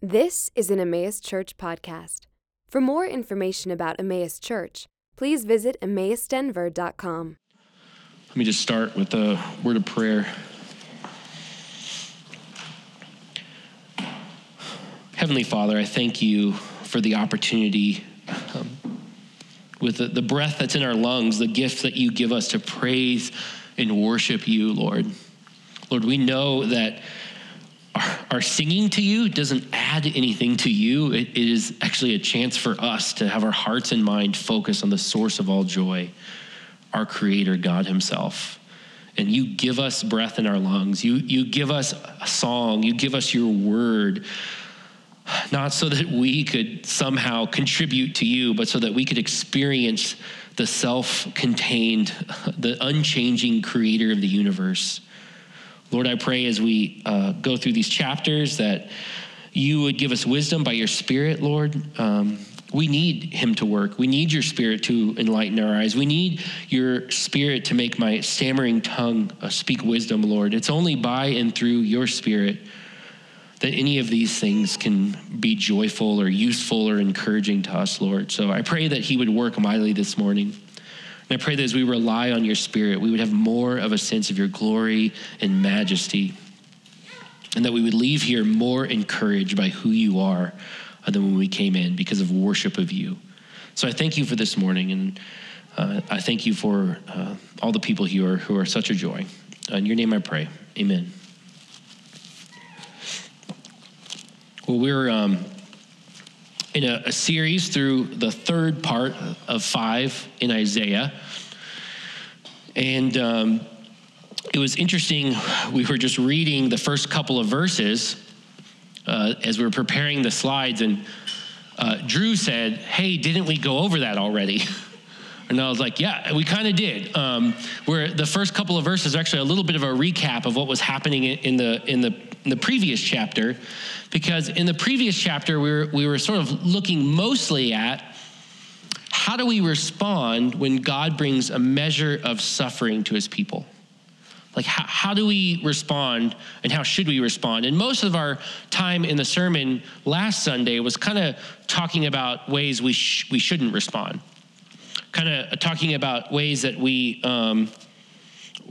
This is an Emmaus Church podcast. For more information about Emmaus Church, please visit emmausdenver.com. Let me just start with a word of prayer. Heavenly Father, I thank you for the opportunity um, with the, the breath that's in our lungs, the gift that you give us to praise and worship you, Lord. Lord, we know that our, our singing to you doesn't add anything to you. It, it is actually a chance for us to have our hearts and mind focus on the source of all joy, our Creator, God Himself. And you give us breath in our lungs. You, you give us a song. You give us your word, not so that we could somehow contribute to you, but so that we could experience the self contained, the unchanging creator of the universe. Lord, I pray as we uh, go through these chapters that you would give us wisdom by your Spirit, Lord. Um, we need him to work. We need your spirit to enlighten our eyes. We need your spirit to make my stammering tongue uh, speak wisdom, Lord. It's only by and through your spirit that any of these things can be joyful or useful or encouraging to us, Lord. So I pray that he would work mightily this morning. And I pray that as we rely on your spirit, we would have more of a sense of your glory and majesty. And that we would leave here more encouraged by who you are than when we came in because of worship of you. So I thank you for this morning. And uh, I thank you for uh, all the people here who are such a joy. In your name I pray. Amen. Well, we're. Um, in a, a, series through the third part of five in Isaiah. And um, it was interesting. We were just reading the first couple of verses uh, as we were preparing the slides, and uh, Drew said, Hey, didn't we go over that already? And I was like, yeah, we kind of did. Um, where the first couple of verses are actually a little bit of a recap of what was happening in the in the in the previous chapter, because in the previous chapter we were we were sort of looking mostly at how do we respond when God brings a measure of suffering to His people. Like, how, how do we respond and how should we respond? And most of our time in the sermon last Sunday was kind of talking about ways we, sh- we shouldn't respond kind of talking about ways that we um,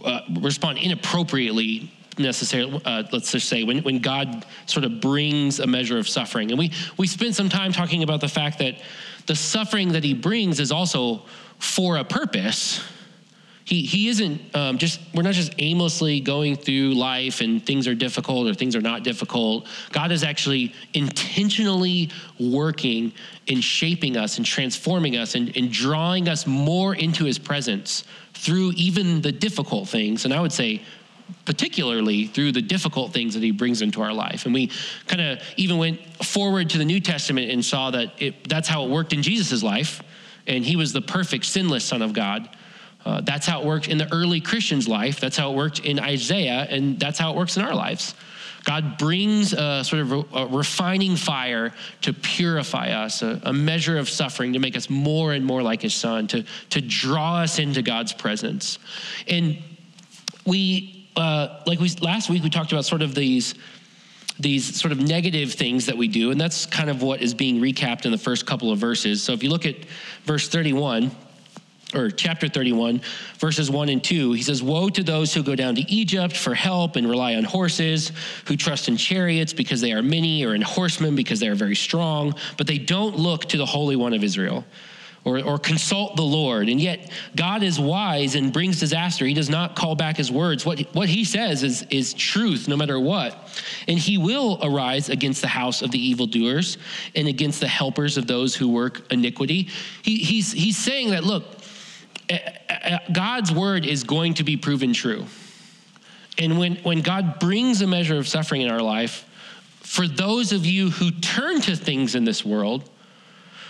uh, respond inappropriately necessarily uh, let's just say when, when god sort of brings a measure of suffering. And we we spent some time talking about the fact that the suffering that he brings is also for a purpose he, he isn't um, just, we're not just aimlessly going through life and things are difficult or things are not difficult. God is actually intentionally working and shaping us and transforming us and, and drawing us more into his presence through even the difficult things. And I would say, particularly through the difficult things that he brings into our life. And we kind of even went forward to the New Testament and saw that it, that's how it worked in Jesus' life. And he was the perfect, sinless Son of God. Uh, that's how it worked in the early Christian's life. That's how it worked in Isaiah, and that's how it works in our lives. God brings a sort of a, refining fire to purify us, a, a, measure of suffering to make us more and more like His Son, to, to draw us into God's presence. And we, uh, like we last week, we talked about sort of these these sort of negative things that we do, and that's kind of what is being recapped in the first couple of verses. So if you look at verse 31, or chapter 31, verses 1 and 2, he says, Woe to those who go down to Egypt for help and rely on horses, who trust in chariots because they are many, or in horsemen because they are very strong, but they don't look to the Holy One of Israel. Or, or consult the Lord. And yet, God is wise and brings disaster. He does not call back his words. What, what he says is, is truth no matter what. And he will arise against the house of the evildoers and against the helpers of those who work iniquity. He, he's, he's saying that, look, God's word is going to be proven true. And when, when God brings a measure of suffering in our life, for those of you who turn to things in this world,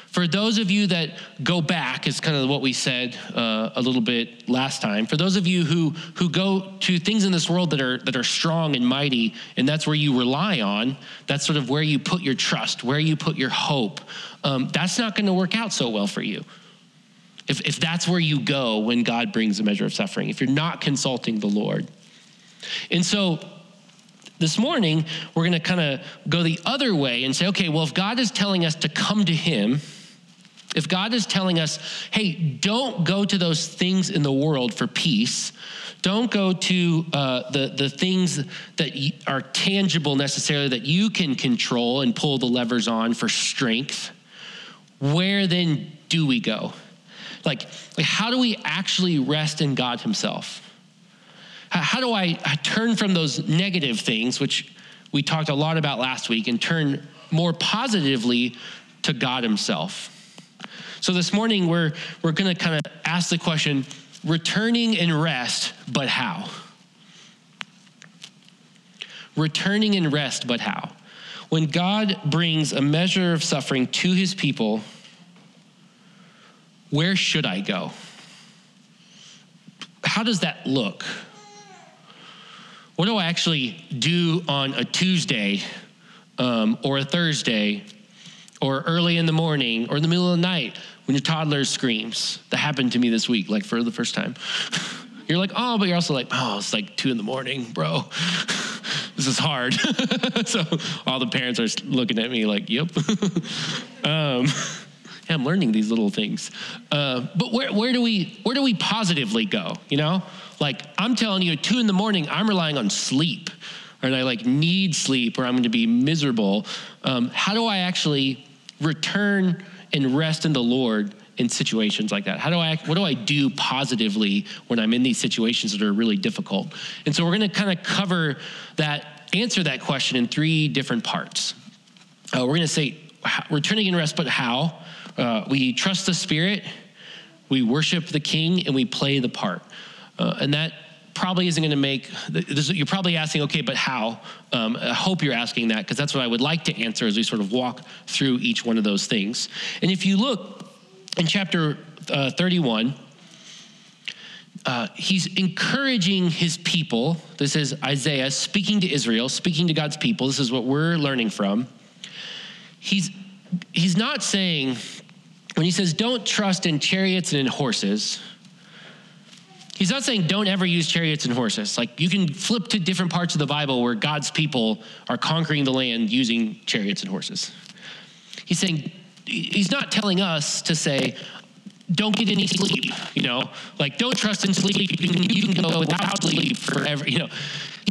for those of you that go back, is kind of what we said uh, a little bit last time. For those of you who who go to things in this world that are that are strong and mighty, and that's where you rely on. That's sort of where you put your trust, where you put your hope. Um, that's not going to work out so well for you if, if that's where you go when God brings a measure of suffering, if you're not consulting the Lord. And so this morning, we're going to kind of go the other way and say, okay, well, if God is telling us to come to Him, if God is telling us, hey, don't go to those things in the world for peace, don't go to uh, the, the things that are tangible necessarily that you can control and pull the levers on for strength, where then do we go? Like, like how do we actually rest in God Himself? How, how do I, turn from those negative things, which we talked a lot about last week, and turn more positively to God Himself? So this morning, we're, we're going to kind of ask the question returning in rest, but how? Returning in rest, but how? When God brings a measure of suffering to his people, where should I go? How does that look? What do I actually do on a Tuesday um, or a Thursday or early in the morning or in the middle of the night when your toddler screams. That happened to me this week, like for the first time. You're like, oh, but you're also like, oh, it's like two in the morning, bro. this is hard. so all the parents are looking at me like, yep. um, yeah, I'm learning these little things. Uh, but where, where do we where do we positively go? You know, like I'm telling you, at two in the morning, I'm relying on sleep, and I like need sleep, or I'm going to be miserable. Um, how do I actually return and rest in the Lord in situations like that? How do I what do I do positively when I'm in these situations that are really difficult? And so we're going to kind of cover that answer that question in three different parts. Uh, we're going to say returning in rest, but how? Uh, we trust the Spirit, we worship the King, and we play the part. Uh, and that probably isn't going to make, you're probably asking, okay, but how? Um, I hope you're asking that because that's what I would like to answer as we sort of walk through each one of those things. And if you look in chapter uh, 31, uh, he's encouraging his people. This is Isaiah speaking to Israel, speaking to God's people. This is what we're learning from. He's, he's not saying, when he says, don't trust in chariots and in horses, He's not saying don't ever use chariots and horses. Like you can flip to different parts of the Bible where God's people are conquering the land using chariots and horses. He's saying, he's not telling us to say, don't get any sleep, you know, like don't trust in sleep. You can, you can go without sleep forever, you know.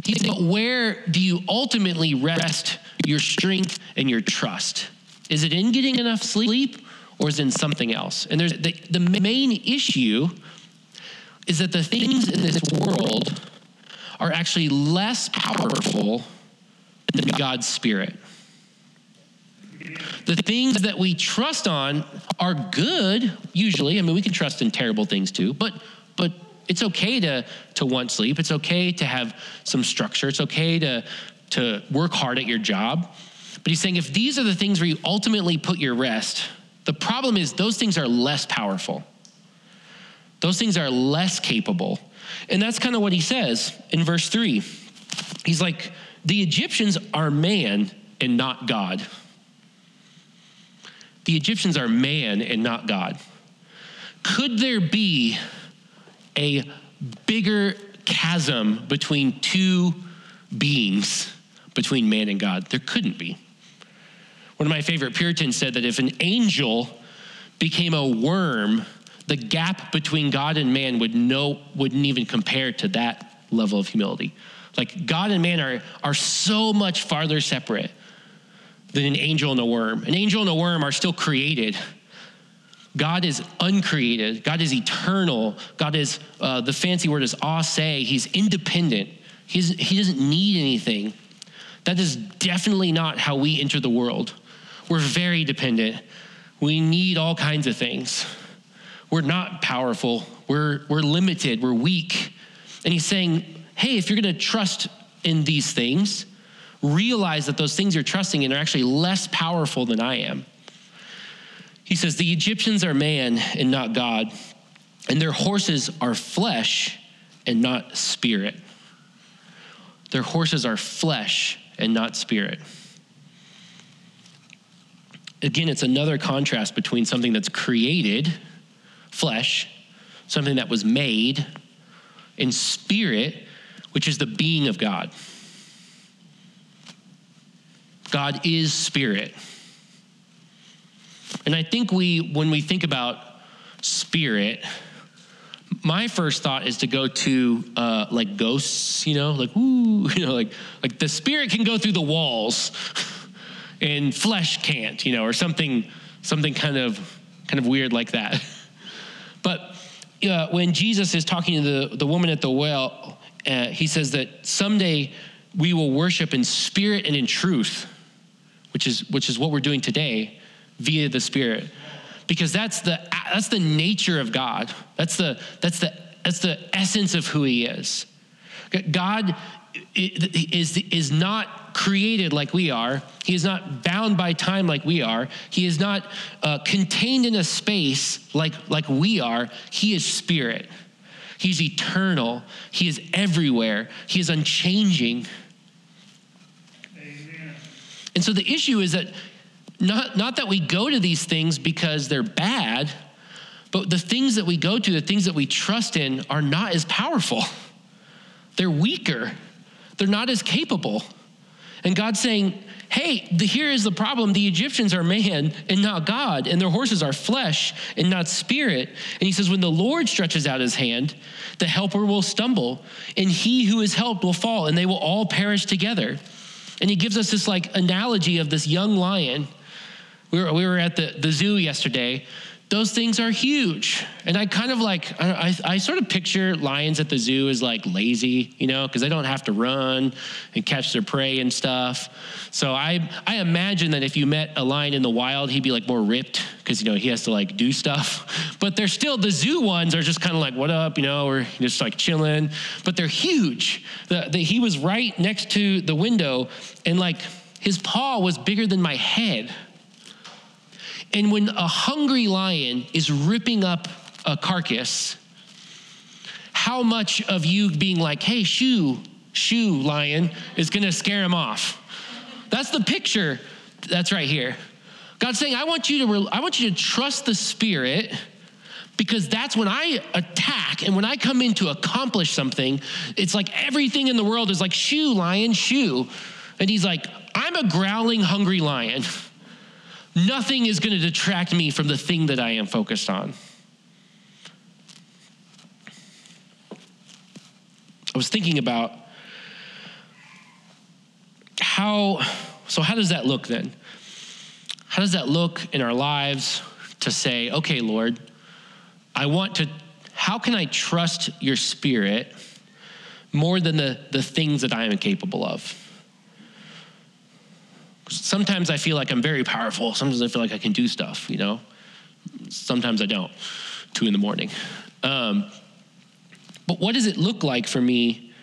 He's saying, where do you ultimately rest your strength and your trust? Is it in getting enough sleep or is in something else? And there's the, the main issue is that the things in this world are actually less powerful than God's Spirit. The things that we trust on are good, usually. I mean, we can trust in terrible things too, but but it's okay to to want sleep. It's okay to have some structure. It's okay to to work hard at your job. But he's saying if these are the things where you ultimately put your rest, the problem is those things are less powerful. Those things are less capable. And that's kind of what he says in verse 3. He's like, the Egyptians are man and not God. The Egyptians are man and not God. Could there be a bigger chasm between two beings, between man and God? There couldn't be. One of my favorite Puritans said that if an angel became a worm, the gap between God and man would no wouldn't even compare to that level of humility. Like God and man are, are so much farther separate than an angel and a worm. An angel and a worm are still created. God is uncreated. God is eternal. God is, uh, the fancy word is ase. He's independent. He's, he doesn't need anything. That is definitely not how we enter the world. We're very dependent. We need all kinds of things. We're not powerful. We're, we're limited. We're weak. And he's saying, hey, if you're going to trust in these things, realize that those things you're trusting in are actually less powerful than I am. He says, the Egyptians are man and not God, and their horses are flesh and not spirit. Their horses are flesh and not spirit. Again, it's another contrast between something that's created flesh, something that was made, and spirit, which is the being of God. God is spirit. And I think we, when we think about spirit, my first thought is to go to uh, like ghosts, you know, like woo, you know, like like the spirit can go through the walls, and flesh can't, you know, or something something kind of kind of weird like that. But uh, when Jesus is talking to the, the woman at the well, uh, he says that someday we will worship in spirit and in truth, which is which is what we're doing today via the Spirit, because that's the that's the nature of God. That's the that's the that's the essence of who He is. God is is not created like we are. He is not bound by time like we are. He is not uh, contained in a space like like we are. He is spirit. He's eternal. He is everywhere. He is unchanging. Amen. And so the issue is that not, not that we go to these things because they're bad, but the things that we go to, the things that we trust in, are not as powerful. They're weaker, they're not as capable. And God's saying, hey, the, here is the problem. The Egyptians are man and not God, and their horses are flesh and not spirit. And he says, when the Lord stretches out his hand, the helper will stumble, and he who is helped will fall, and they will all perish together. And he gives us this like analogy of this young lion we were, we were at the, the zoo yesterday. Those things are huge. And I kind of like, I, I, I sort of picture lions at the zoo as like lazy, you know, because they don't have to run and catch their prey and stuff. So I, I imagine that if you met a lion in the wild, he'd be like more ripped because, you know, he has to like do stuff. But they're still, the zoo ones are just kind of like, what up, you know, or just like chilling. But they're huge. The, the, he was right next to the window and like his paw was bigger than my head. And when a hungry lion is ripping up a carcass, how much of you being like, hey, shoo, shoo, lion, is gonna scare him off? That's the picture that's right here. God's saying, I want you to, I want you to trust the Spirit because that's when I attack and when I come in to accomplish something, it's like everything in the world is like, shoo, lion, shoo. And he's like, I'm a growling, hungry lion. Nothing is going to detract me from the thing that I am focused on. I was thinking about how, so how does that look then? How does that look in our lives to say, okay, Lord, I want to, how can I trust your spirit more than the, the things that I am capable of? Sometimes I feel like I'm very powerful. Sometimes I feel like I can do stuff, you know? Sometimes I don't. Two in the morning. Um, but what does it look like for me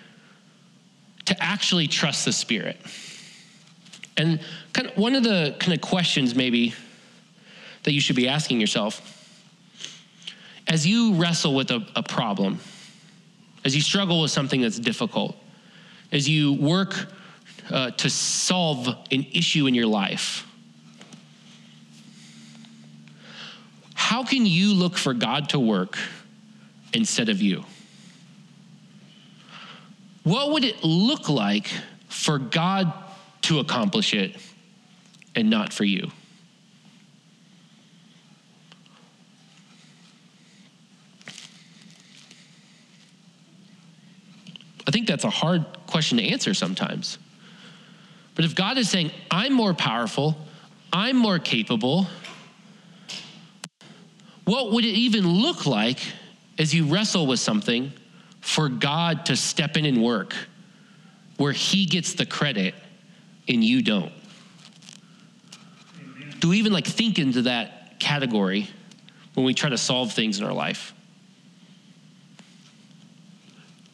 to actually trust the Spirit? And kind of one of the kind of questions maybe that you should be asking yourself as you wrestle with a, a problem, as you struggle with something that's difficult, as you work uh, to solve an issue in your life, how can you look for God to work instead of you? What would it look like for God to accomplish it and not for you? I think that's a hard question to answer sometimes. But if God is saying, I'm more powerful, I'm more capable, what would it even look like as you wrestle with something for God to step in and work where He gets the credit and you don't? Amen. Do we even like think into that category when we try to solve things in our life?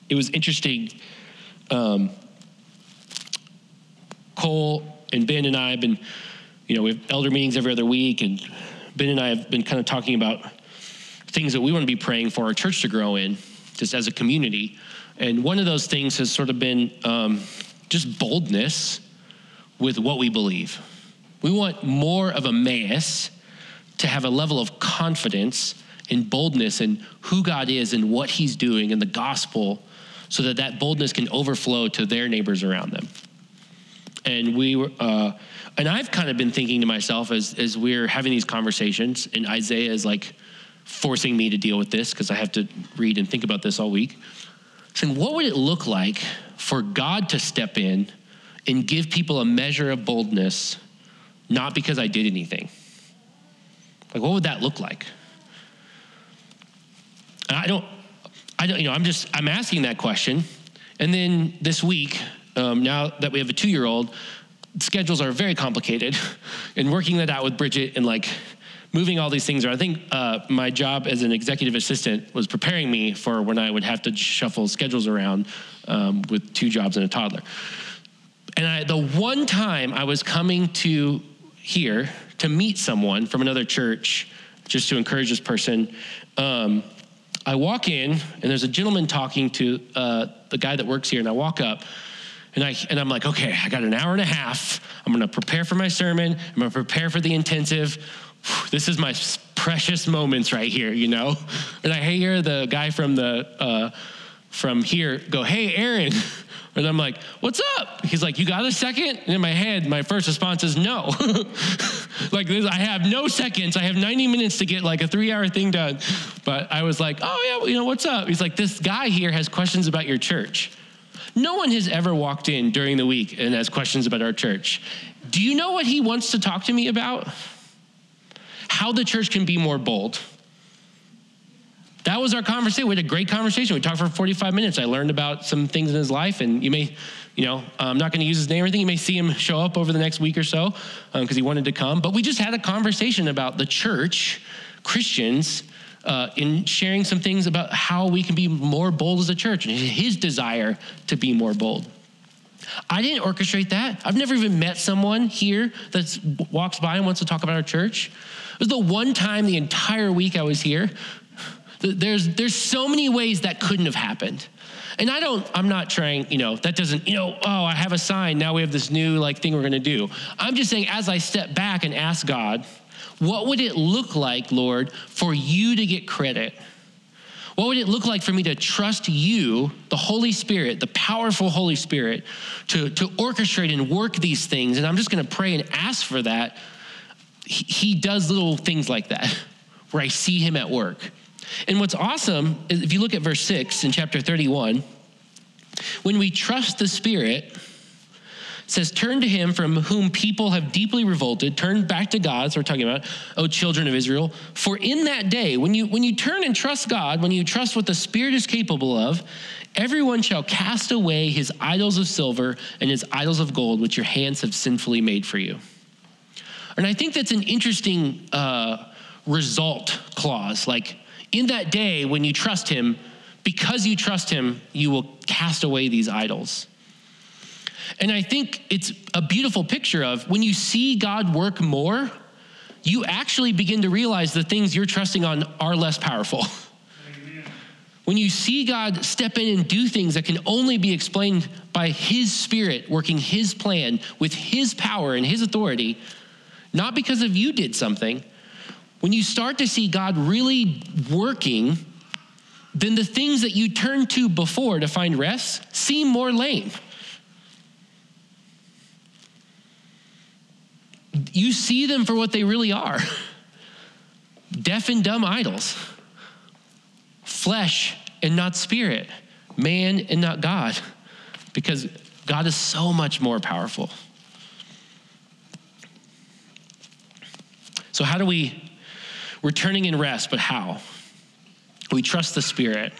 It was interesting. Um, Cole and Ben and I have been, you know, we have elder meetings every other week, and Ben and I have been kind of talking about things that we want to be praying for our church to grow in, just as a community. And one of those things has sort of been um, just boldness with what we believe. We want more of Emmaus to have a level of confidence and boldness in who God is and what He's doing in the gospel, so that that boldness can overflow to their neighbors around them. And we were, uh, and I've kind of been thinking to myself as as we're having these conversations, and Isaiah is like forcing me to deal with this because I have to read and think about this all week. Saying, what would it look like for God to step in and give people a measure of boldness, not because I did anything? Like, what would that look like? And I don't, I don't, you know, I'm just, I'm asking that question. And then this week, um, now that we have a two year old, schedules are very complicated. and working that out with Bridget and like moving all these things around, I think uh, my job as an executive assistant was preparing me for when I would have to shuffle schedules around um, with two jobs and a toddler. And I, the one time I was coming to here to meet someone from another church, just to encourage this person, um, I walk in and there's a gentleman talking to uh, the guy that works here, and I walk up. And, I, and I'm like, okay, I got an hour and a half. I'm going to prepare for my sermon. I'm going to prepare for the intensive. This is my precious moments right here, you know? And I hear the guy from the uh, from here go, hey, Aaron. And I'm like, what's up? He's like, you got a second? And in my head, my first response is no. like, this, I have no seconds. I have 90 minutes to get like a three hour thing done. But I was like, oh, yeah, you know, what's up? He's like, this guy here has questions about your church. No one has ever walked in during the week and has questions about our church. Do you know what he wants to talk to me about? How the church can be more bold. That was our conversation. We had a great conversation. We talked for 45 minutes. I learned about some things in his life, and you may, you know, I'm not going to use his name or anything. You may see him show up over the next week or so because um, he wanted to come. But we just had a conversation about the church, Christians, uh, in sharing some things about how we can be more bold as a church and his desire to be more bold. I didn't orchestrate that. I've never even met someone here that walks by and wants to talk about our church. It was the one time the entire week I was here there's, there's so many ways that couldn't have happened. And I don't, I'm not trying, you know, that doesn't, you know, oh, I have a sign. Now we have this new like thing we're going to do. I'm just saying, as I step back and ask God, what would it look like, Lord, for you to get credit? What would it look like for me to trust you, the Holy Spirit, the powerful Holy Spirit, to, to orchestrate and work these things? And I'm just going to pray and ask for that. He, he does little things like that where I see him at work. And what's awesome is if you look at verse 6 in chapter 31, when we trust the Spirit, says, Turn to him from whom people have deeply revolted, turn back to God. So we're talking about, oh, children of Israel. For in that day, when you when you turn and trust God, when you trust what the Spirit is capable of, everyone shall cast away his idols of silver and his idols of gold, which your hands have sinfully made for you. And I think that's an interesting uh, result clause. Like, in that day, when you trust him, because you trust him, you will cast away these idols. And I think it's a beautiful picture of when you see God work more, you actually begin to realize the things you're trusting on are less powerful. When you see God step in and do things that can only be explained by His Spirit working His plan with His power and His authority, not because of you did something, when you start to see God really working, then the things that you turned to before to find rest seem more lame. You see them for what they really are deaf and dumb idols, flesh and not spirit, man and not God, because God is so much more powerful. So, how do we returning in rest, but how? We trust the Spirit.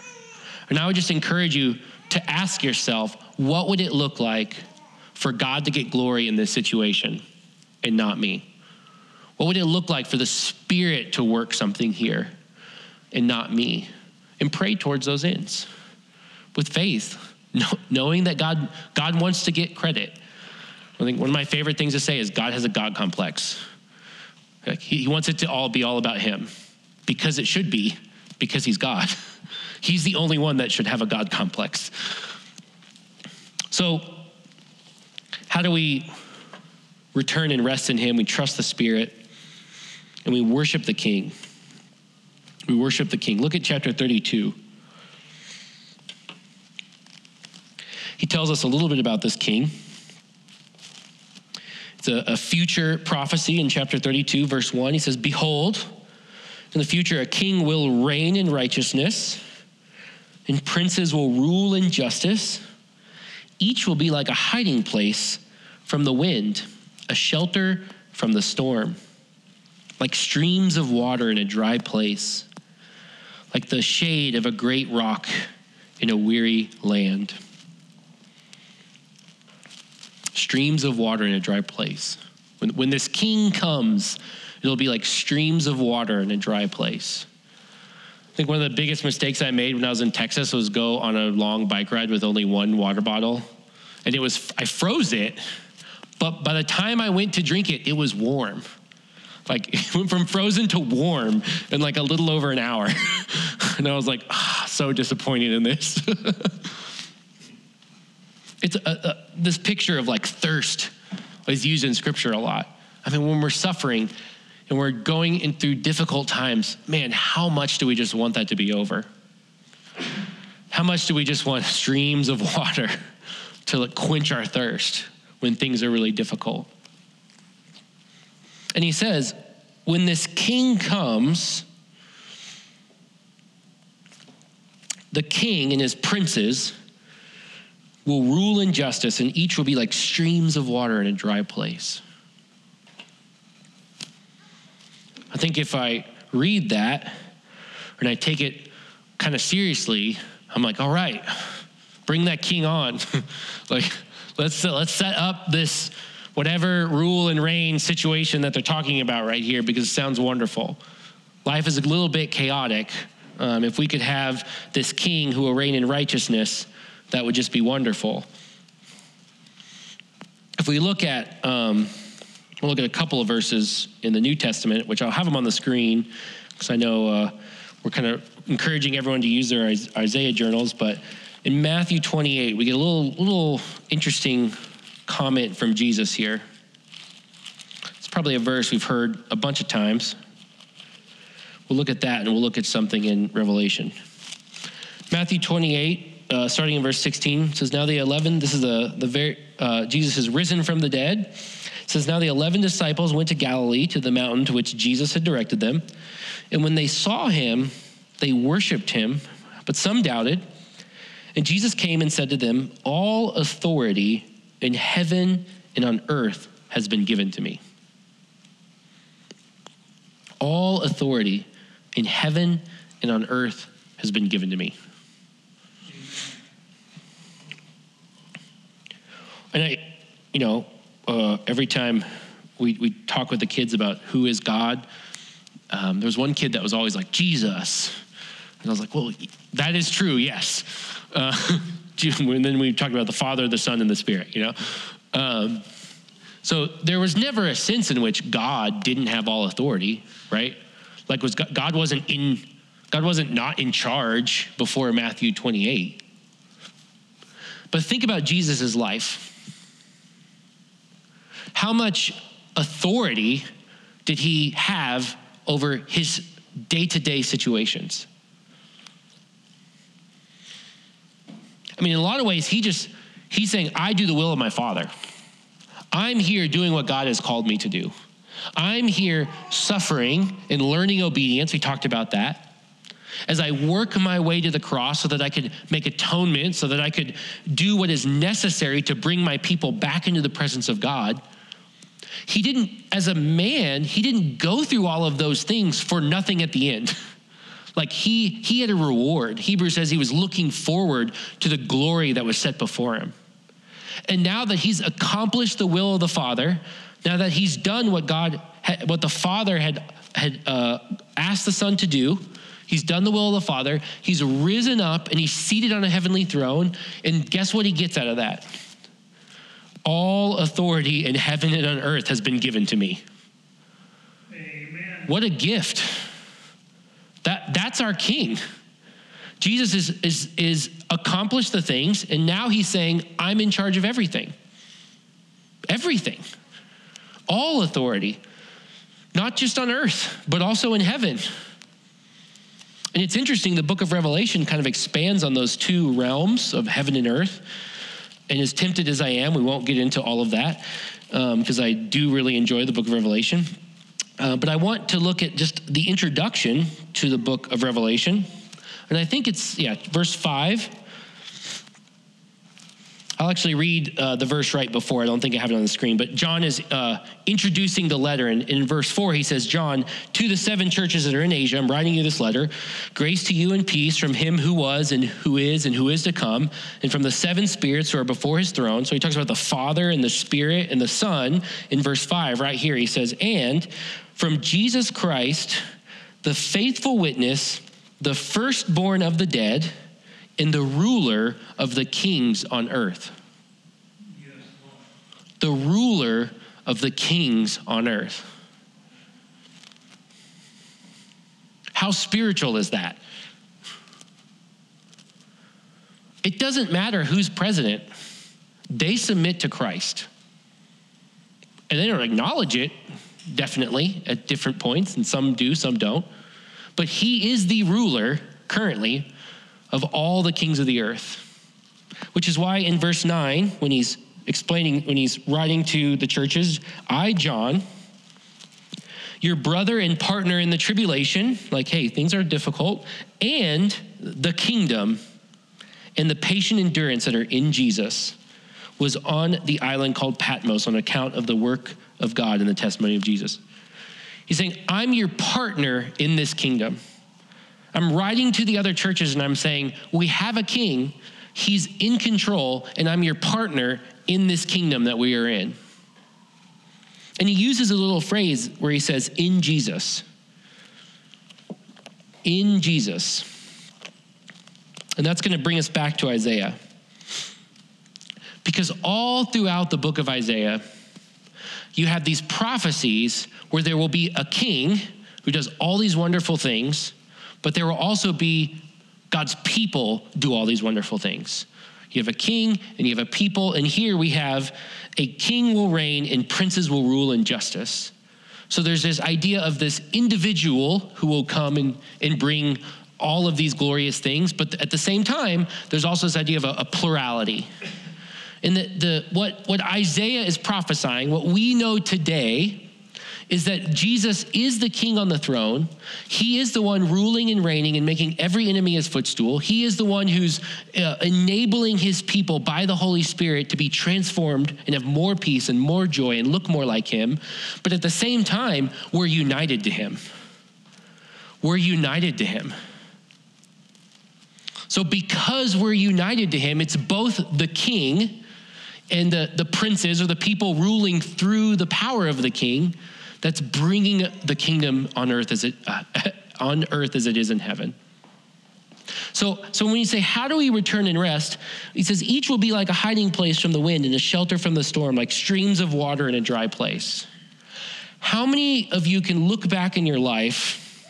And I would just encourage you to ask yourself what would it look like for God to get glory in this situation and not me? What would it look like for the Spirit to work something here and not me? And pray towards those ends with faith, knowing that God, God wants to get credit. I think one of my favorite things to say is God has a God complex. He wants it to all be all about him because it should be, because he's God. He's the only one that should have a God complex. So, how do we return and rest in him? We trust the Spirit and we worship the King. We worship the King. Look at chapter 32. He tells us a little bit about this king. It's a, a future prophecy in chapter 32, verse 1. He says, Behold, in the future, a king will reign in righteousness, and princes will rule in justice. Each will be like a hiding place from the wind, a shelter from the storm, like streams of water in a dry place, like the shade of a great rock in a weary land streams of water in a dry place. When, when this king comes, it'll be like streams of water in a dry place. I think one of the biggest mistakes I made when I was in Texas was go on a long bike ride with only one water bottle. And it was, I froze it, but by the time I went to drink it, it was warm. Like it went from frozen to warm in like a little over an hour. and I was like, ah, so disappointed in this. it's a, a, this picture of like thirst is used in scripture a lot. I mean, when we're suffering and we're going in through difficult times, man, how much do we just want that to be over? How much do we just want streams of water to like quench our thirst when things are really difficult? And he says, when this king comes, the king and his princes will rule in justice, and each will be like streams of water in a dry place. I think if I read that and I take it kind of seriously, I'm like, all right, bring that king on. like, let's let's set up this whatever rule and reign situation that they're talking about right here because it sounds wonderful. Life is a little bit chaotic. Um, if we could have this king who will reign in righteousness, that would just be wonderful. If we look at, um, we'll look at a couple of verses in the New Testament, which I'll have them on the screen because I know uh, we're kind of encouraging everyone to use their Isaiah journals. But in Matthew 28, we get a little, little interesting comment from Jesus here. It's probably a verse we've heard a bunch of times. We'll look at that and we'll look at something in Revelation. Matthew 28, uh, starting in verse 16, says, Now the 11, this is the, the very, uh, Jesus is risen from the dead. It says, Now the 11 disciples went to Galilee to the mountain to which Jesus had directed them. And when they saw him, they worshiped him, but some doubted. And Jesus came and said to them, All authority in heaven and on earth has been given to me. All authority in heaven and on earth has been given to me. And I, you know, uh, every time we, we talk with the kids about who is God, um, there was one kid that was always like, Jesus. And I was like, well, that is true, yes. Uh, and then we talked about the Father, the Son, and the Spirit, you know? Um, so there was never a sense in which God didn't have all authority, right? Like was God wasn't in God wasn't not in charge before Matthew 28. But think about Jesus' life. How much authority did he have over his day to day situations? I mean, in a lot of ways, he just, he's saying, I do the will of my Father. I'm here doing what God has called me to do. I'm here suffering and learning obedience. We talked about that. As I work my way to the cross so that I could make atonement, so that I could do what is necessary to bring my people back into the presence of God, he didn't, as a man, he didn't go through all of those things for nothing at the end. like he he had a reward. Hebrews says he was looking forward to the glory that was set before him. And now that he's accomplished the will of the Father, now that he's done what God, what the Father had had uh, asked the Son to do, he's done the will of the Father. He's risen up and he's seated on a heavenly throne. And guess what he gets out of that? All authority in heaven and on earth has been given to me. Amen. What a gift. That, that's our king. Jesus is, is, is accomplished the things, and now he's saying, I'm in charge of everything. Everything. All authority. Not just on earth, but also in heaven. And it's interesting, the book of Revelation kind of expands on those two realms of heaven and earth. And as tempted as I am, we won't get into all of that. because um, I do really enjoy the book of Revelation. Uh, but I want to look at just the introduction to the book of Revelation. And I think it's, yeah, verse 5 I'll actually read uh, the verse right before. I don't think I have it on the screen, but John is uh, introducing the letter. And in verse 4, he says, John, to the seven churches that are in Asia, I'm writing you this letter. Grace to you and peace from him who was and who is and who is to come, and from the seven spirits who are before his throne. So he talks about the Father and the Spirit and the Son in verse 5, right here. He says, And from Jesus Christ, the faithful witness, the firstborn of the dead, and the ruler of the kings on earth. The ruler of the kings on earth. How spiritual is that? It doesn't matter who's president, they submit to Christ. And they don't acknowledge it, definitely, at different points, and some do, some don't. But he is the ruler currently of all the kings of the earth. Which is why in verse 9, when he's explaining, when he's writing to the churches, I, John, your brother and partner in the tribulation, like, hey, things are difficult, and the kingdom and the patient endurance that are in Jesus was on the island called Patmos on account of the work of God and the testimony of Jesus. He's saying, I'm your partner in this kingdom. I'm writing to the other churches and I'm saying, we have a king, he's in control, and I'm your partner in this kingdom that we are in. And he uses a little phrase where he says, in Jesus. In Jesus. And that's going to bring us back to Isaiah. Because all throughout the book of Isaiah, you have these prophecies where there will be a king who does all these wonderful things but there will also be God's people do all these wonderful things. You have a king and you have a people, and here we have a king will reign and princes will rule in justice. So there's this idea of this individual who will come and, and bring all of these glorious things, but at the same time, there's also this idea of a, a plurality. And the, the, what, what Isaiah is prophesying, what we know today, is that Jesus is the king on the throne. He is the one ruling and reigning and making every enemy his footstool. He is the one who's uh, enabling his people by the Holy Spirit to be transformed and have more peace and more joy and look more like him. But at the same time, we're united to him. We're united to him. So, because we're united to him, it's both the king and the, the princes or the people ruling through the power of the king that's bringing the kingdom on earth as it uh, on earth as it is in heaven. So, so when you say, How do we return and rest? He says, Each will be like a hiding place from the wind and a shelter from the storm, like streams of water in a dry place. How many of you can look back in your life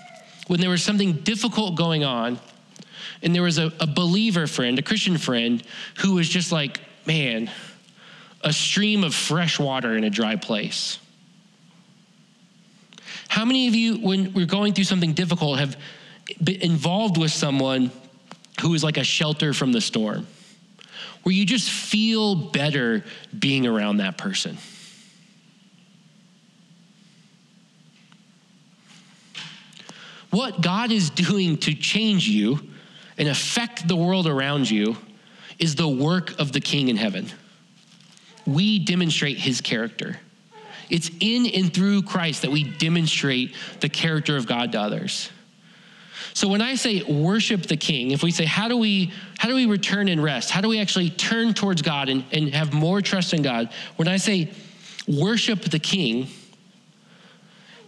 when there was something difficult going on and there was a, a believer friend, a Christian friend, who was just like, Man, a stream of fresh water in a dry place? How many of you, when we're going through something difficult, have been involved with someone who is like a shelter from the storm? Where you just feel better being around that person? What God is doing to change you and affect the world around you is the work of the King in heaven. We demonstrate his character. It's in and through Christ that we demonstrate the character of God to others. So when I say worship the king, if we say how do we how do we return and rest? How do we actually turn towards God and, and have more trust in God? When I say worship the king,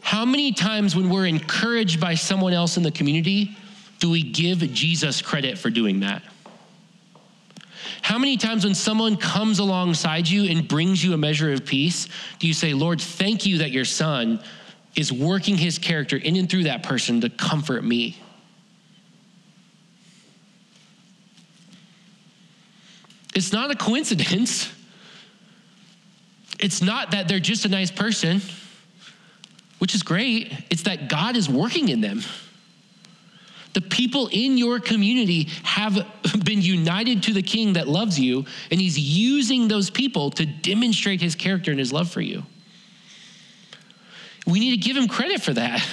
how many times when we're encouraged by someone else in the community do we give Jesus credit for doing that? How many times when someone comes alongside you and brings you a measure of peace, do you say, Lord, thank you that your son is working his character in and through that person to comfort me? It's not a coincidence. It's not that they're just a nice person, which is great. It's that God is working in them. The people in your community have been united to the king that loves you, and he's using those people to demonstrate his character and his love for you. We need to give him credit for that.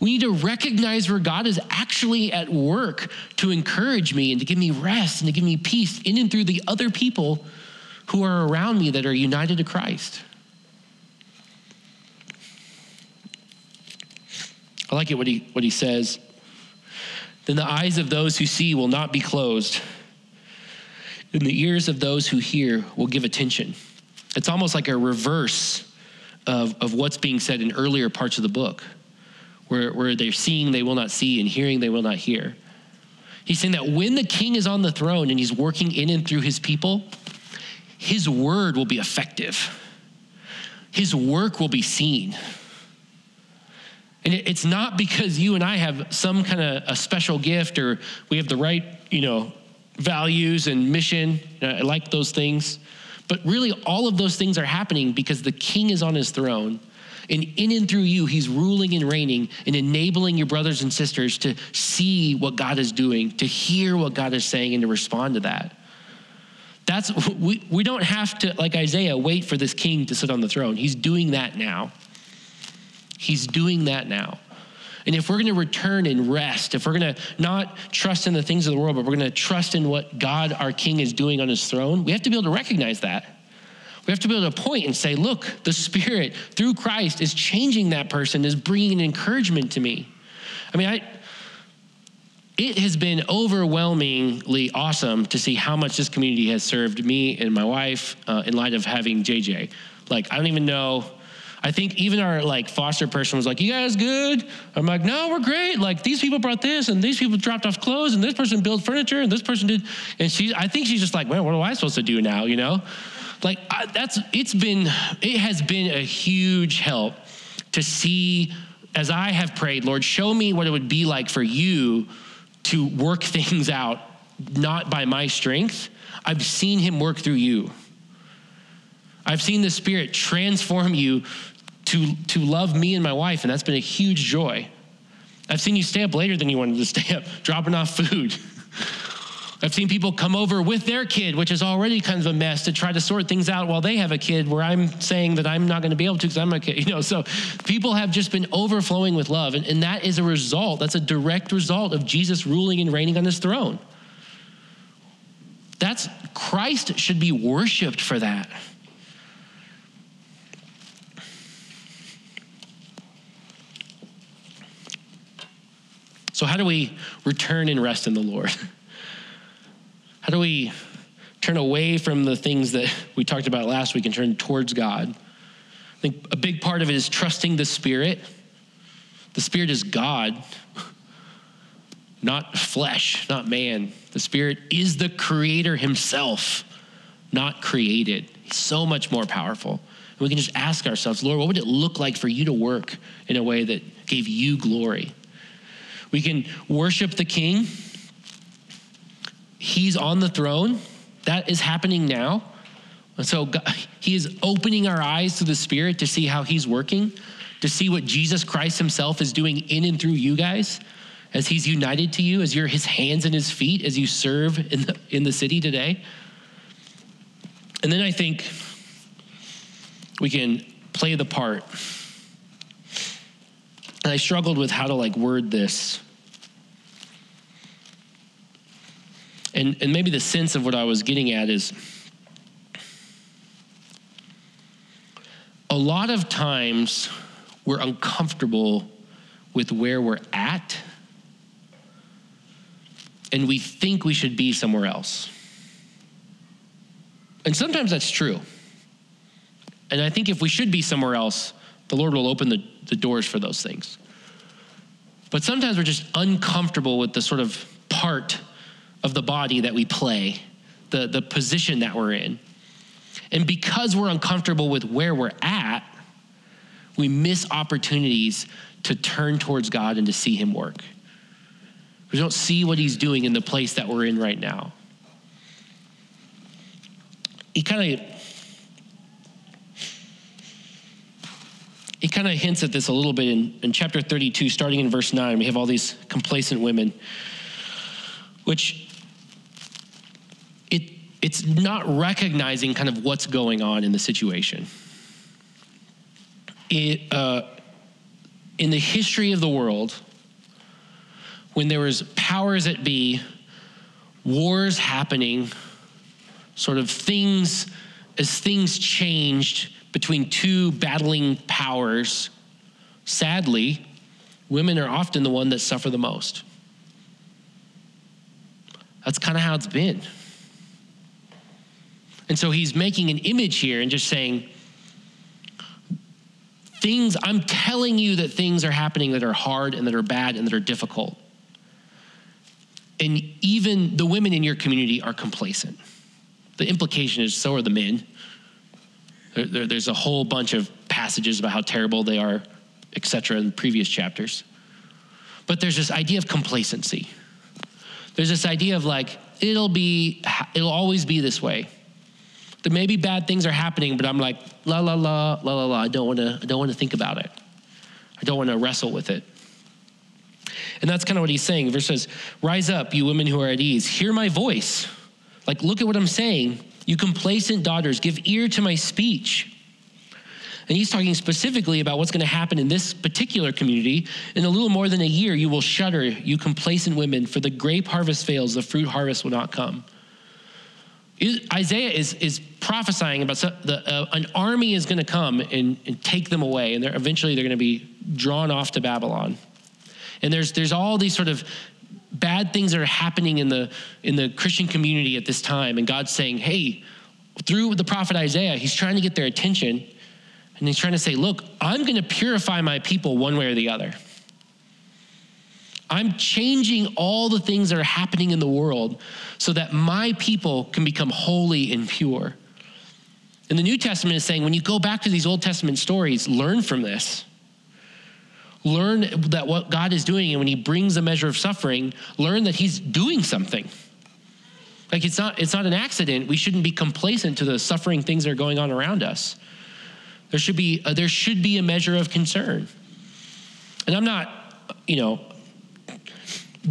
We need to recognize where God is actually at work to encourage me and to give me rest and to give me peace in and through the other people who are around me that are united to Christ. I like it what he, what he says. Then the eyes of those who see will not be closed, and the ears of those who hear will give attention. It's almost like a reverse of, of what's being said in earlier parts of the book, where, where they're seeing they will not see and hearing they will not hear. He's saying that when the king is on the throne and he's working in and through his people, his word will be effective, his work will be seen. And it's not because you and I have some kind of a special gift or we have the right, you know, values and mission. I like those things. But really, all of those things are happening because the king is on his throne. And in and through you, he's ruling and reigning and enabling your brothers and sisters to see what God is doing, to hear what God is saying, and to respond to that. That's we, we don't have to, like Isaiah, wait for this king to sit on the throne. He's doing that now. He's doing that now. And if we're going to return and rest, if we're going to not trust in the things of the world, but we're going to trust in what God, our King, is doing on his throne, we have to be able to recognize that. We have to be able to point and say, look, the Spirit through Christ is changing that person, is bringing encouragement to me. I mean, I, it has been overwhelmingly awesome to see how much this community has served me and my wife uh, in light of having JJ. Like, I don't even know I think even our like foster person was like, "You guys good?" I'm like, "No, we're great. Like these people brought this, and these people dropped off clothes, and this person built furniture, and this person did." And she, I think she's just like, "Man, what am I supposed to do now?" You know, like I, that's it's been it has been a huge help to see as I have prayed, Lord, show me what it would be like for you to work things out, not by my strength. I've seen Him work through you. I've seen the Spirit transform you to, to love me and my wife, and that's been a huge joy. I've seen you stay up later than you wanted to stay up, dropping off food. I've seen people come over with their kid, which is already kind of a mess, to try to sort things out while they have a kid, where I'm saying that I'm not going to be able to because I'm a kid. You know, so people have just been overflowing with love, and, and that is a result. That's a direct result of Jesus ruling and reigning on His throne. That's Christ should be worshipped for that. So, how do we return and rest in the Lord? How do we turn away from the things that we talked about last week and turn towards God? I think a big part of it is trusting the Spirit. The Spirit is God, not flesh, not man. The Spirit is the Creator Himself, not created. He's so much more powerful. And we can just ask ourselves, Lord, what would it look like for you to work in a way that gave you glory? We can worship the King. He's on the throne. That is happening now. And so God, he is opening our eyes to the Spirit to see how he's working, to see what Jesus Christ himself is doing in and through you guys as he's united to you, as you're his hands and his feet, as you serve in the, in the city today. And then I think we can play the part and I struggled with how to like word this. And, and maybe the sense of what I was getting at is a lot of times we're uncomfortable with where we're at and we think we should be somewhere else. And sometimes that's true. And I think if we should be somewhere else, the Lord will open the, the doors for those things. But sometimes we're just uncomfortable with the sort of part of the body that we play, the, the position that we're in. And because we're uncomfortable with where we're at, we miss opportunities to turn towards God and to see Him work. We don't see what He's doing in the place that we're in right now. He kind of he kind of hints at this a little bit in, in chapter 32, starting in verse 9. We have all these complacent women, which it, it's not recognizing kind of what's going on in the situation. It, uh, in the history of the world, when there was powers at be, wars happening, sort of things, as things changed between two battling powers, sadly, women are often the one that suffer the most. That's kind of how it's been. And so he's making an image here and just saying, things, I'm telling you that things are happening that are hard and that are bad and that are difficult. And even the women in your community are complacent. The implication is so are the men. There, there, there's a whole bunch of passages about how terrible they are, etc., in previous chapters. But there's this idea of complacency. There's this idea of like, it'll be, it'll always be this way. There may be bad things are happening, but I'm like, la la la, la la la. I don't want to. I don't want to think about it. I don't want to wrestle with it. And that's kind of what he's saying. Verse says, "Rise up, you women who are at ease. Hear my voice. Like, look at what I'm saying. You complacent daughters, give ear to my speech. And he's talking specifically about what's going to happen in this particular community. In a little more than a year, you will shudder, you complacent women, for the grape harvest fails, the fruit harvest will not come. Isaiah is, is prophesying about the, uh, an army is going to come and, and take them away, and they're, eventually they're going to be drawn off to Babylon. And there's, there's all these sort of bad things are happening in the in the Christian community at this time, and God's saying, "Hey." Through the prophet Isaiah, he's trying to get their attention, and he's trying to say, Look, I'm going to purify my people one way or the other. I'm changing all the things that are happening in the world so that my people can become holy and pure. And the New Testament is saying when you go back to these Old Testament stories, learn from this. Learn that what God is doing, and when He brings a measure of suffering, learn that He's doing something. Like it's not, it's not an accident. We shouldn't be complacent to the suffering things that are going on around us. There should be, uh, there should be a measure of concern. And I'm not, you know,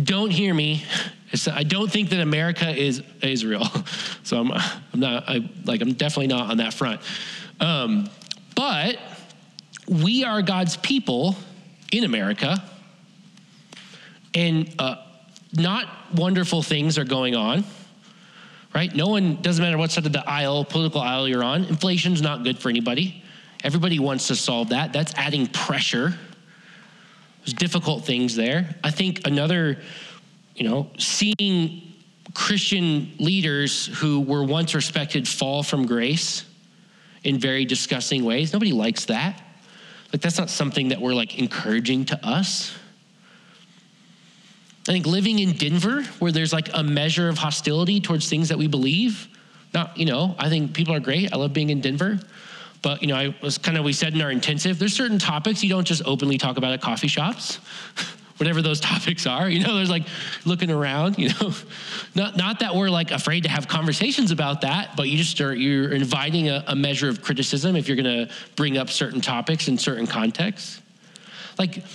don't hear me. I don't think that America is Israel. So I'm, I'm not, I, like, I'm definitely not on that front. Um, but we are God's people in America, and uh, not wonderful things are going on, right? No one, doesn't matter what side of the aisle, political aisle you're on, inflation's not good for anybody. Everybody wants to solve that. That's adding pressure. There's difficult things there. I think another, you know, seeing Christian leaders who were once respected fall from grace in very disgusting ways. Nobody likes that. Like, that's not something that we're like encouraging to us. I think living in Denver, where there's like a measure of hostility towards things that we believe, not, you know, I think people are great. I love being in Denver. But, you know, I was kind of, we said in our intensive, there's certain topics you don't just openly talk about at coffee shops. whatever those topics are. You know, there's like looking around, you know. Not, not that we're like afraid to have conversations about that, but you just are, you're inviting a, a measure of criticism if you're going to bring up certain topics in certain contexts. Like,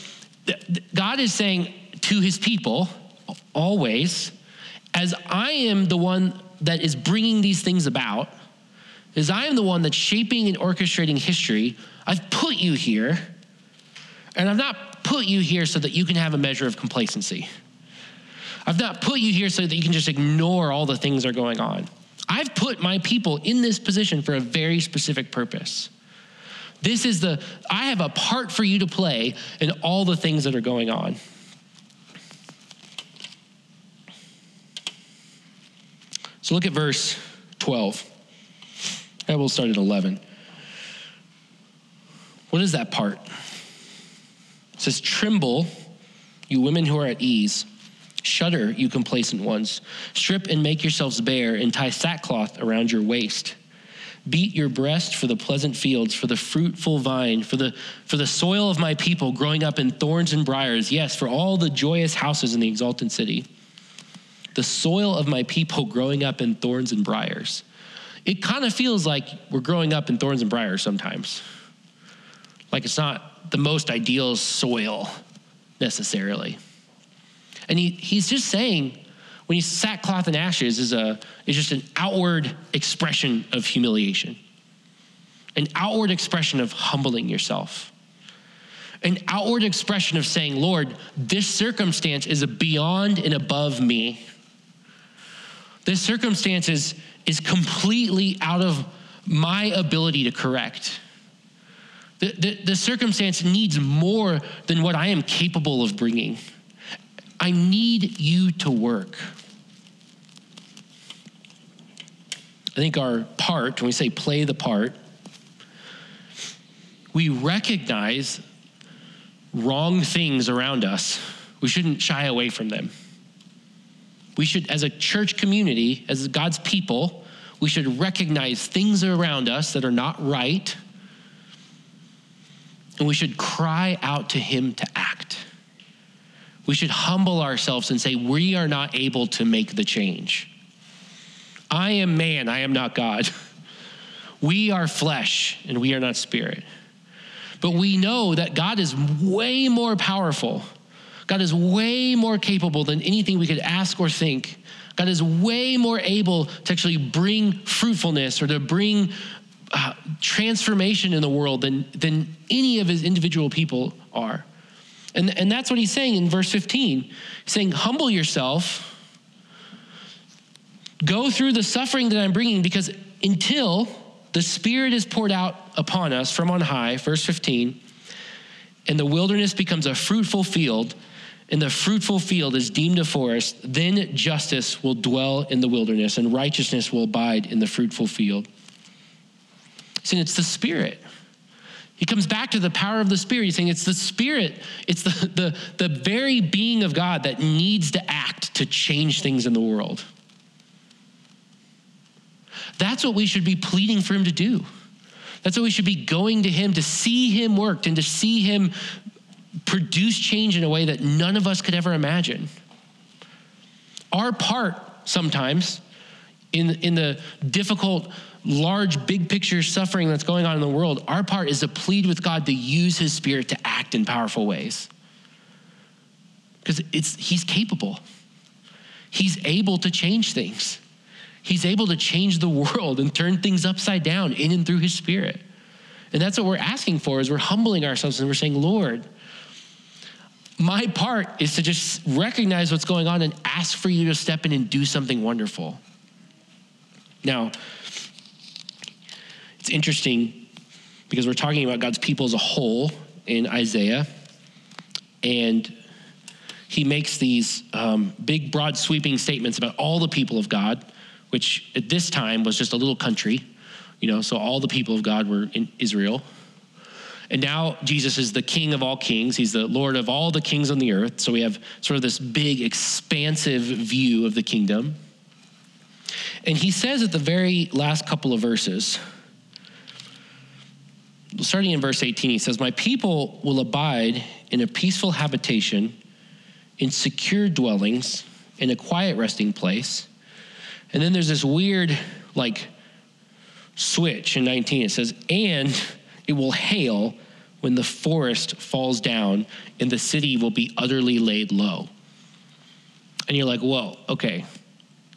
God is saying to his people always, as I am the one that is bringing these things about, as I am the one that's shaping and orchestrating history, I've put you here, and I've not put you here so that you can have a measure of complacency. I've not put you here so that you can just ignore all the things that are going on. I've put my people in this position for a very specific purpose. This is the, I have a part for you to play in all the things that are going on. So look at verse 12. And we'll start at 11. What is that part? Says, Tremble, you women who are at ease. Shudder, you complacent ones. Strip and make yourselves bare, and tie sackcloth around your waist. Beat your breast for the pleasant fields, for the fruitful vine, for the, for the soil of my people growing up in thorns and briars. Yes, for all the joyous houses in the exalted city. The soil of my people growing up in thorns and briars. It kind of feels like we're growing up in thorns and briars sometimes. Like it's not the most ideal soil necessarily. And he, he's just saying when you sackcloth and ashes is, a, is just an outward expression of humiliation, an outward expression of humbling yourself, an outward expression of saying, Lord, this circumstance is beyond and above me. This circumstance is, is completely out of my ability to correct. The, the, the circumstance needs more than what I am capable of bringing. I need you to work. I think our part, when we say play the part, we recognize wrong things around us. We shouldn't shy away from them. We should, as a church community, as God's people, we should recognize things around us that are not right, and we should cry out to Him to act. We should humble ourselves and say, We are not able to make the change. I am man, I am not God. We are flesh, and we are not spirit. But we know that God is way more powerful. God is way more capable than anything we could ask or think. God is way more able to actually bring fruitfulness or to bring uh, transformation in the world than, than any of his individual people are. And, and that's what he's saying in verse 15. He's saying, Humble yourself, go through the suffering that I'm bringing, because until the Spirit is poured out upon us from on high, verse 15, and the wilderness becomes a fruitful field, and the fruitful field is deemed a forest, then justice will dwell in the wilderness, and righteousness will abide in the fruitful field. See, it's the Spirit. He comes back to the power of the Spirit. He's saying it's the Spirit, it's the, the, the very being of God that needs to act to change things in the world. That's what we should be pleading for Him to do. That's what we should be going to Him to see Him worked and to see Him produce change in a way that none of us could ever imagine. Our part sometimes in, in the difficult large, big picture suffering that's going on in the world, our part is to plead with God to use his spirit to act in powerful ways. Because it's he's capable. He's able to change things. He's able to change the world and turn things upside down in and through his spirit. And that's what we're asking for is we're humbling ourselves and we're saying, Lord, my part is to just recognize what's going on and ask for you to step in and do something wonderful. Now, it's interesting because we're talking about God's people as a whole in Isaiah, and he makes these um, big, broad, sweeping statements about all the people of God, which at this time was just a little country, you know, so all the people of God were in Israel. And now Jesus is the King of all kings. He's the Lord of all the kings on the earth. So we have sort of this big, expansive view of the kingdom. And he says at the very last couple of verses, starting in verse 18, he says, My people will abide in a peaceful habitation, in secure dwellings, in a quiet resting place. And then there's this weird, like, switch in 19. It says, And it will hail when the forest falls down, and the city will be utterly laid low. And you're like, Whoa, okay.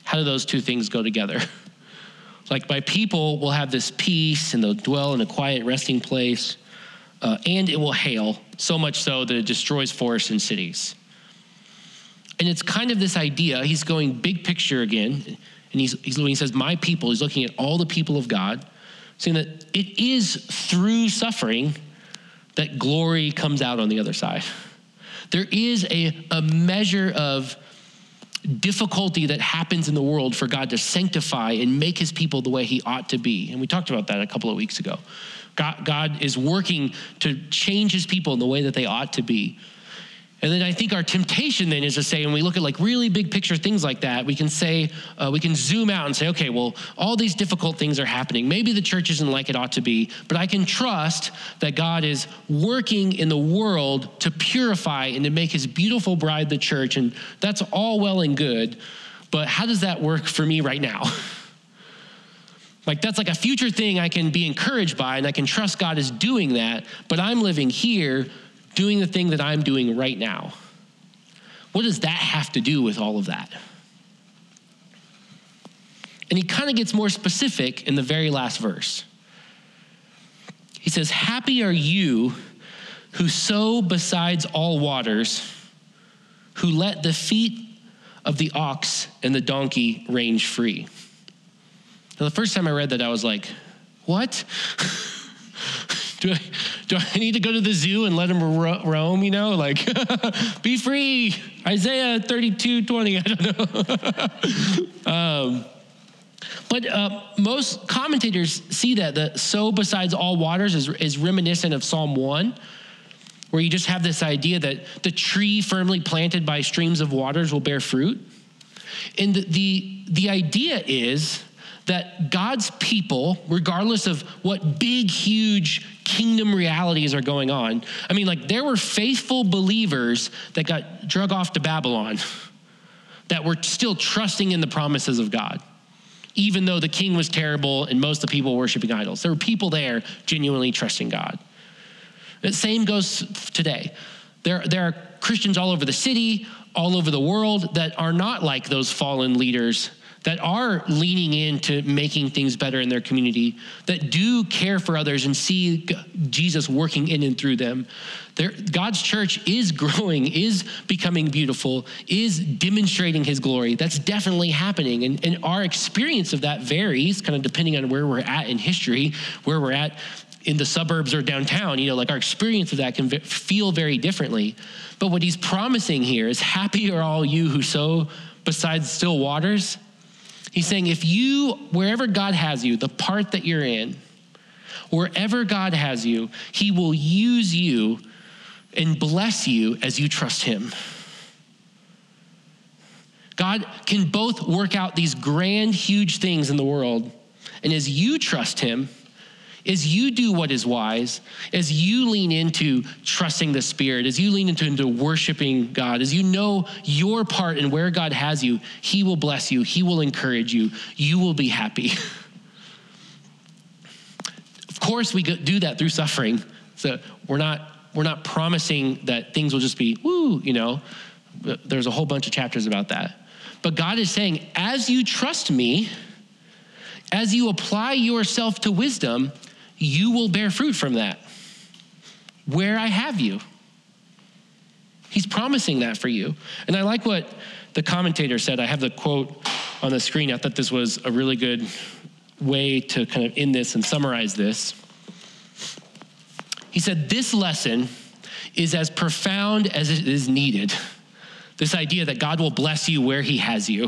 How do those two things go together? Like, my people will have this peace and they'll dwell in a quiet resting place, uh, and it will hail, so much so that it destroys forests and cities. And it's kind of this idea, he's going big picture again, and he's, he's he says, My people, he's looking at all the people of God, saying that it is through suffering that glory comes out on the other side. There is a, a measure of difficulty that happens in the world for God to sanctify and make his people the way he ought to be. And we talked about that a couple of weeks ago. God, God is working to change his people in the way that they ought to be. And then I think our temptation then is to say, when we look at like really big picture things like that, we can say, uh, we can zoom out and say, okay, well, all these difficult things are happening. Maybe the church isn't like it ought to be, but I can trust that God is working in the world to purify and to make his beautiful bride the church. And that's all well and good. But how does that work for me right now? Like that's like a future thing I can be encouraged by and I can trust God is doing that, but I'm living here doing the thing that I'm doing right now. What does that have to do with all of that? And he kind of gets more specific in the very last verse. He says, Happy are you who sow besides all waters, who let the feet of the ox and the donkey range free. Now, the first time I read that, I was like, what? do, I, do I need to go to the zoo and let them ro- roam, you know? Like, be free, Isaiah 32, 20, I don't know. um, but uh, most commentators see that the sow besides all waters is, is reminiscent of Psalm 1, where you just have this idea that the tree firmly planted by streams of waters will bear fruit. And the, the, the idea is that God's people, regardless of what big, huge kingdom realities are going on, I mean, like there were faithful believers that got drug off to Babylon that were still trusting in the promises of God, even though the king was terrible and most of the people worshiping idols. There were people there genuinely trusting God. The same goes today. There, there are Christians all over the city, all over the world that are not like those fallen leaders that are leaning into making things better in their community, that do care for others and see Jesus working in and through them. Their, God's church is growing, is becoming beautiful, is demonstrating his glory. That's definitely happening. And, and our experience of that varies kind of depending on where we're at in history, where we're at in the suburbs or downtown. You know, like our experience of that can feel very differently. But what he's promising here is happy are all you who sow besides still waters He's saying, if you, wherever God has you, the part that you're in, wherever God has you, He will use you and bless you as you trust Him. God can both work out these grand, huge things in the world, and as you trust Him, as you do what is wise, as you lean into trusting the Spirit, as you lean into, into worshiping God, as you know your part and where God has you, He will bless you, He will encourage you, you will be happy. of course, we do that through suffering. So we're not we're not promising that things will just be woo, you know. There's a whole bunch of chapters about that. But God is saying, as you trust me, as you apply yourself to wisdom, you will bear fruit from that where I have you. He's promising that for you. And I like what the commentator said. I have the quote on the screen. I thought this was a really good way to kind of end this and summarize this. He said, This lesson is as profound as it is needed. This idea that God will bless you where He has you.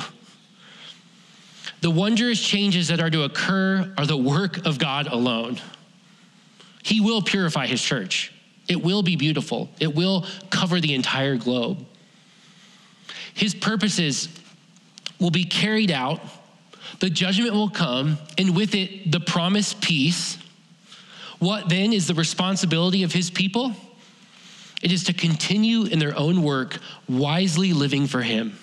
The wondrous changes that are to occur are the work of God alone. He will purify his church. It will be beautiful. It will cover the entire globe. His purposes will be carried out. The judgment will come, and with it, the promised peace. What then is the responsibility of his people? It is to continue in their own work, wisely living for him.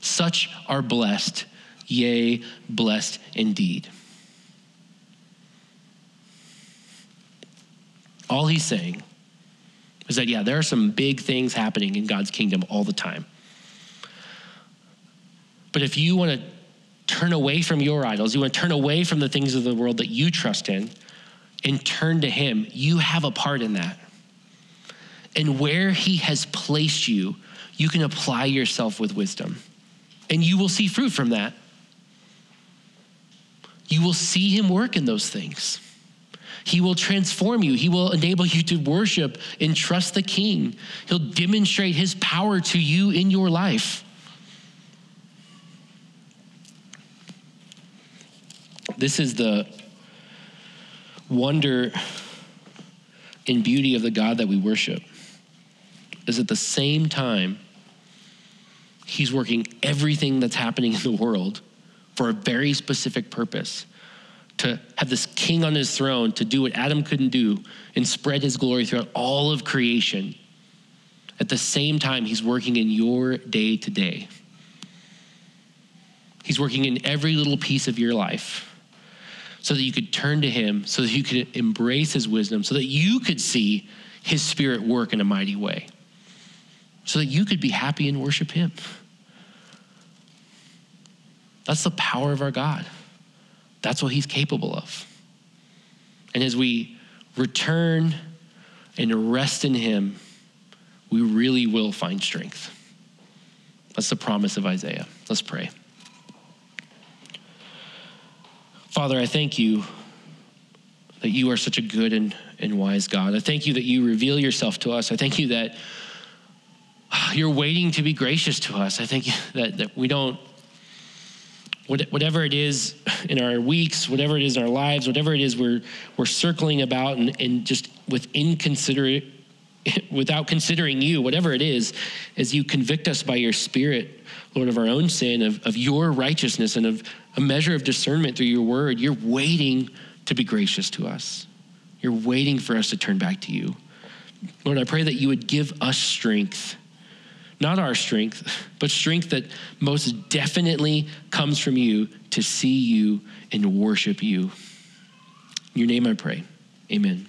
Such are blessed, yea, blessed indeed. All he's saying is that, yeah, there are some big things happening in God's kingdom all the time. But if you want to turn away from your idols, you want to turn away from the things of the world that you trust in and turn to Him, you have a part in that. And where He has placed you, you can apply yourself with wisdom. And you will see fruit from that. You will see Him work in those things. He will transform you. He will enable you to worship and trust the King. He'll demonstrate his power to you in your life. This is the wonder and beauty of the God that we worship. Is at the same time, he's working everything that's happening in the world for a very specific purpose to have this king on his throne to do what Adam couldn't do and spread his glory throughout all of creation. At the same time, he's working in your day to day. He's working in every little piece of your life. so that you could turn to him, so that you could embrace his wisdom, so that you could see his spirit work in a mighty way, so that you could be happy and worship him. That's the power of our God. That's what he's capable of. And as we return and rest in him, we really will find strength. That's the promise of Isaiah. Let's pray. Father, I thank you that you are such a good and, and wise God. I thank you that you reveal yourself to us. I thank you that you're waiting to be gracious to us. I think that, that we don't whatever it is in our weeks, whatever it is in our lives, whatever it is we're, we're circling about and, and just with inconsiderate, without considering you, whatever it is, as you convict us by your spirit, Lord, of our own sin, of, of your righteousness, and of a measure of discernment through your word, you're waiting to be gracious to us. You're waiting for us to turn back to you. Lord, I pray that you would give us strength not our strength, but strength that most definitely comes from you to see you and worship you. In your name I pray. Amen.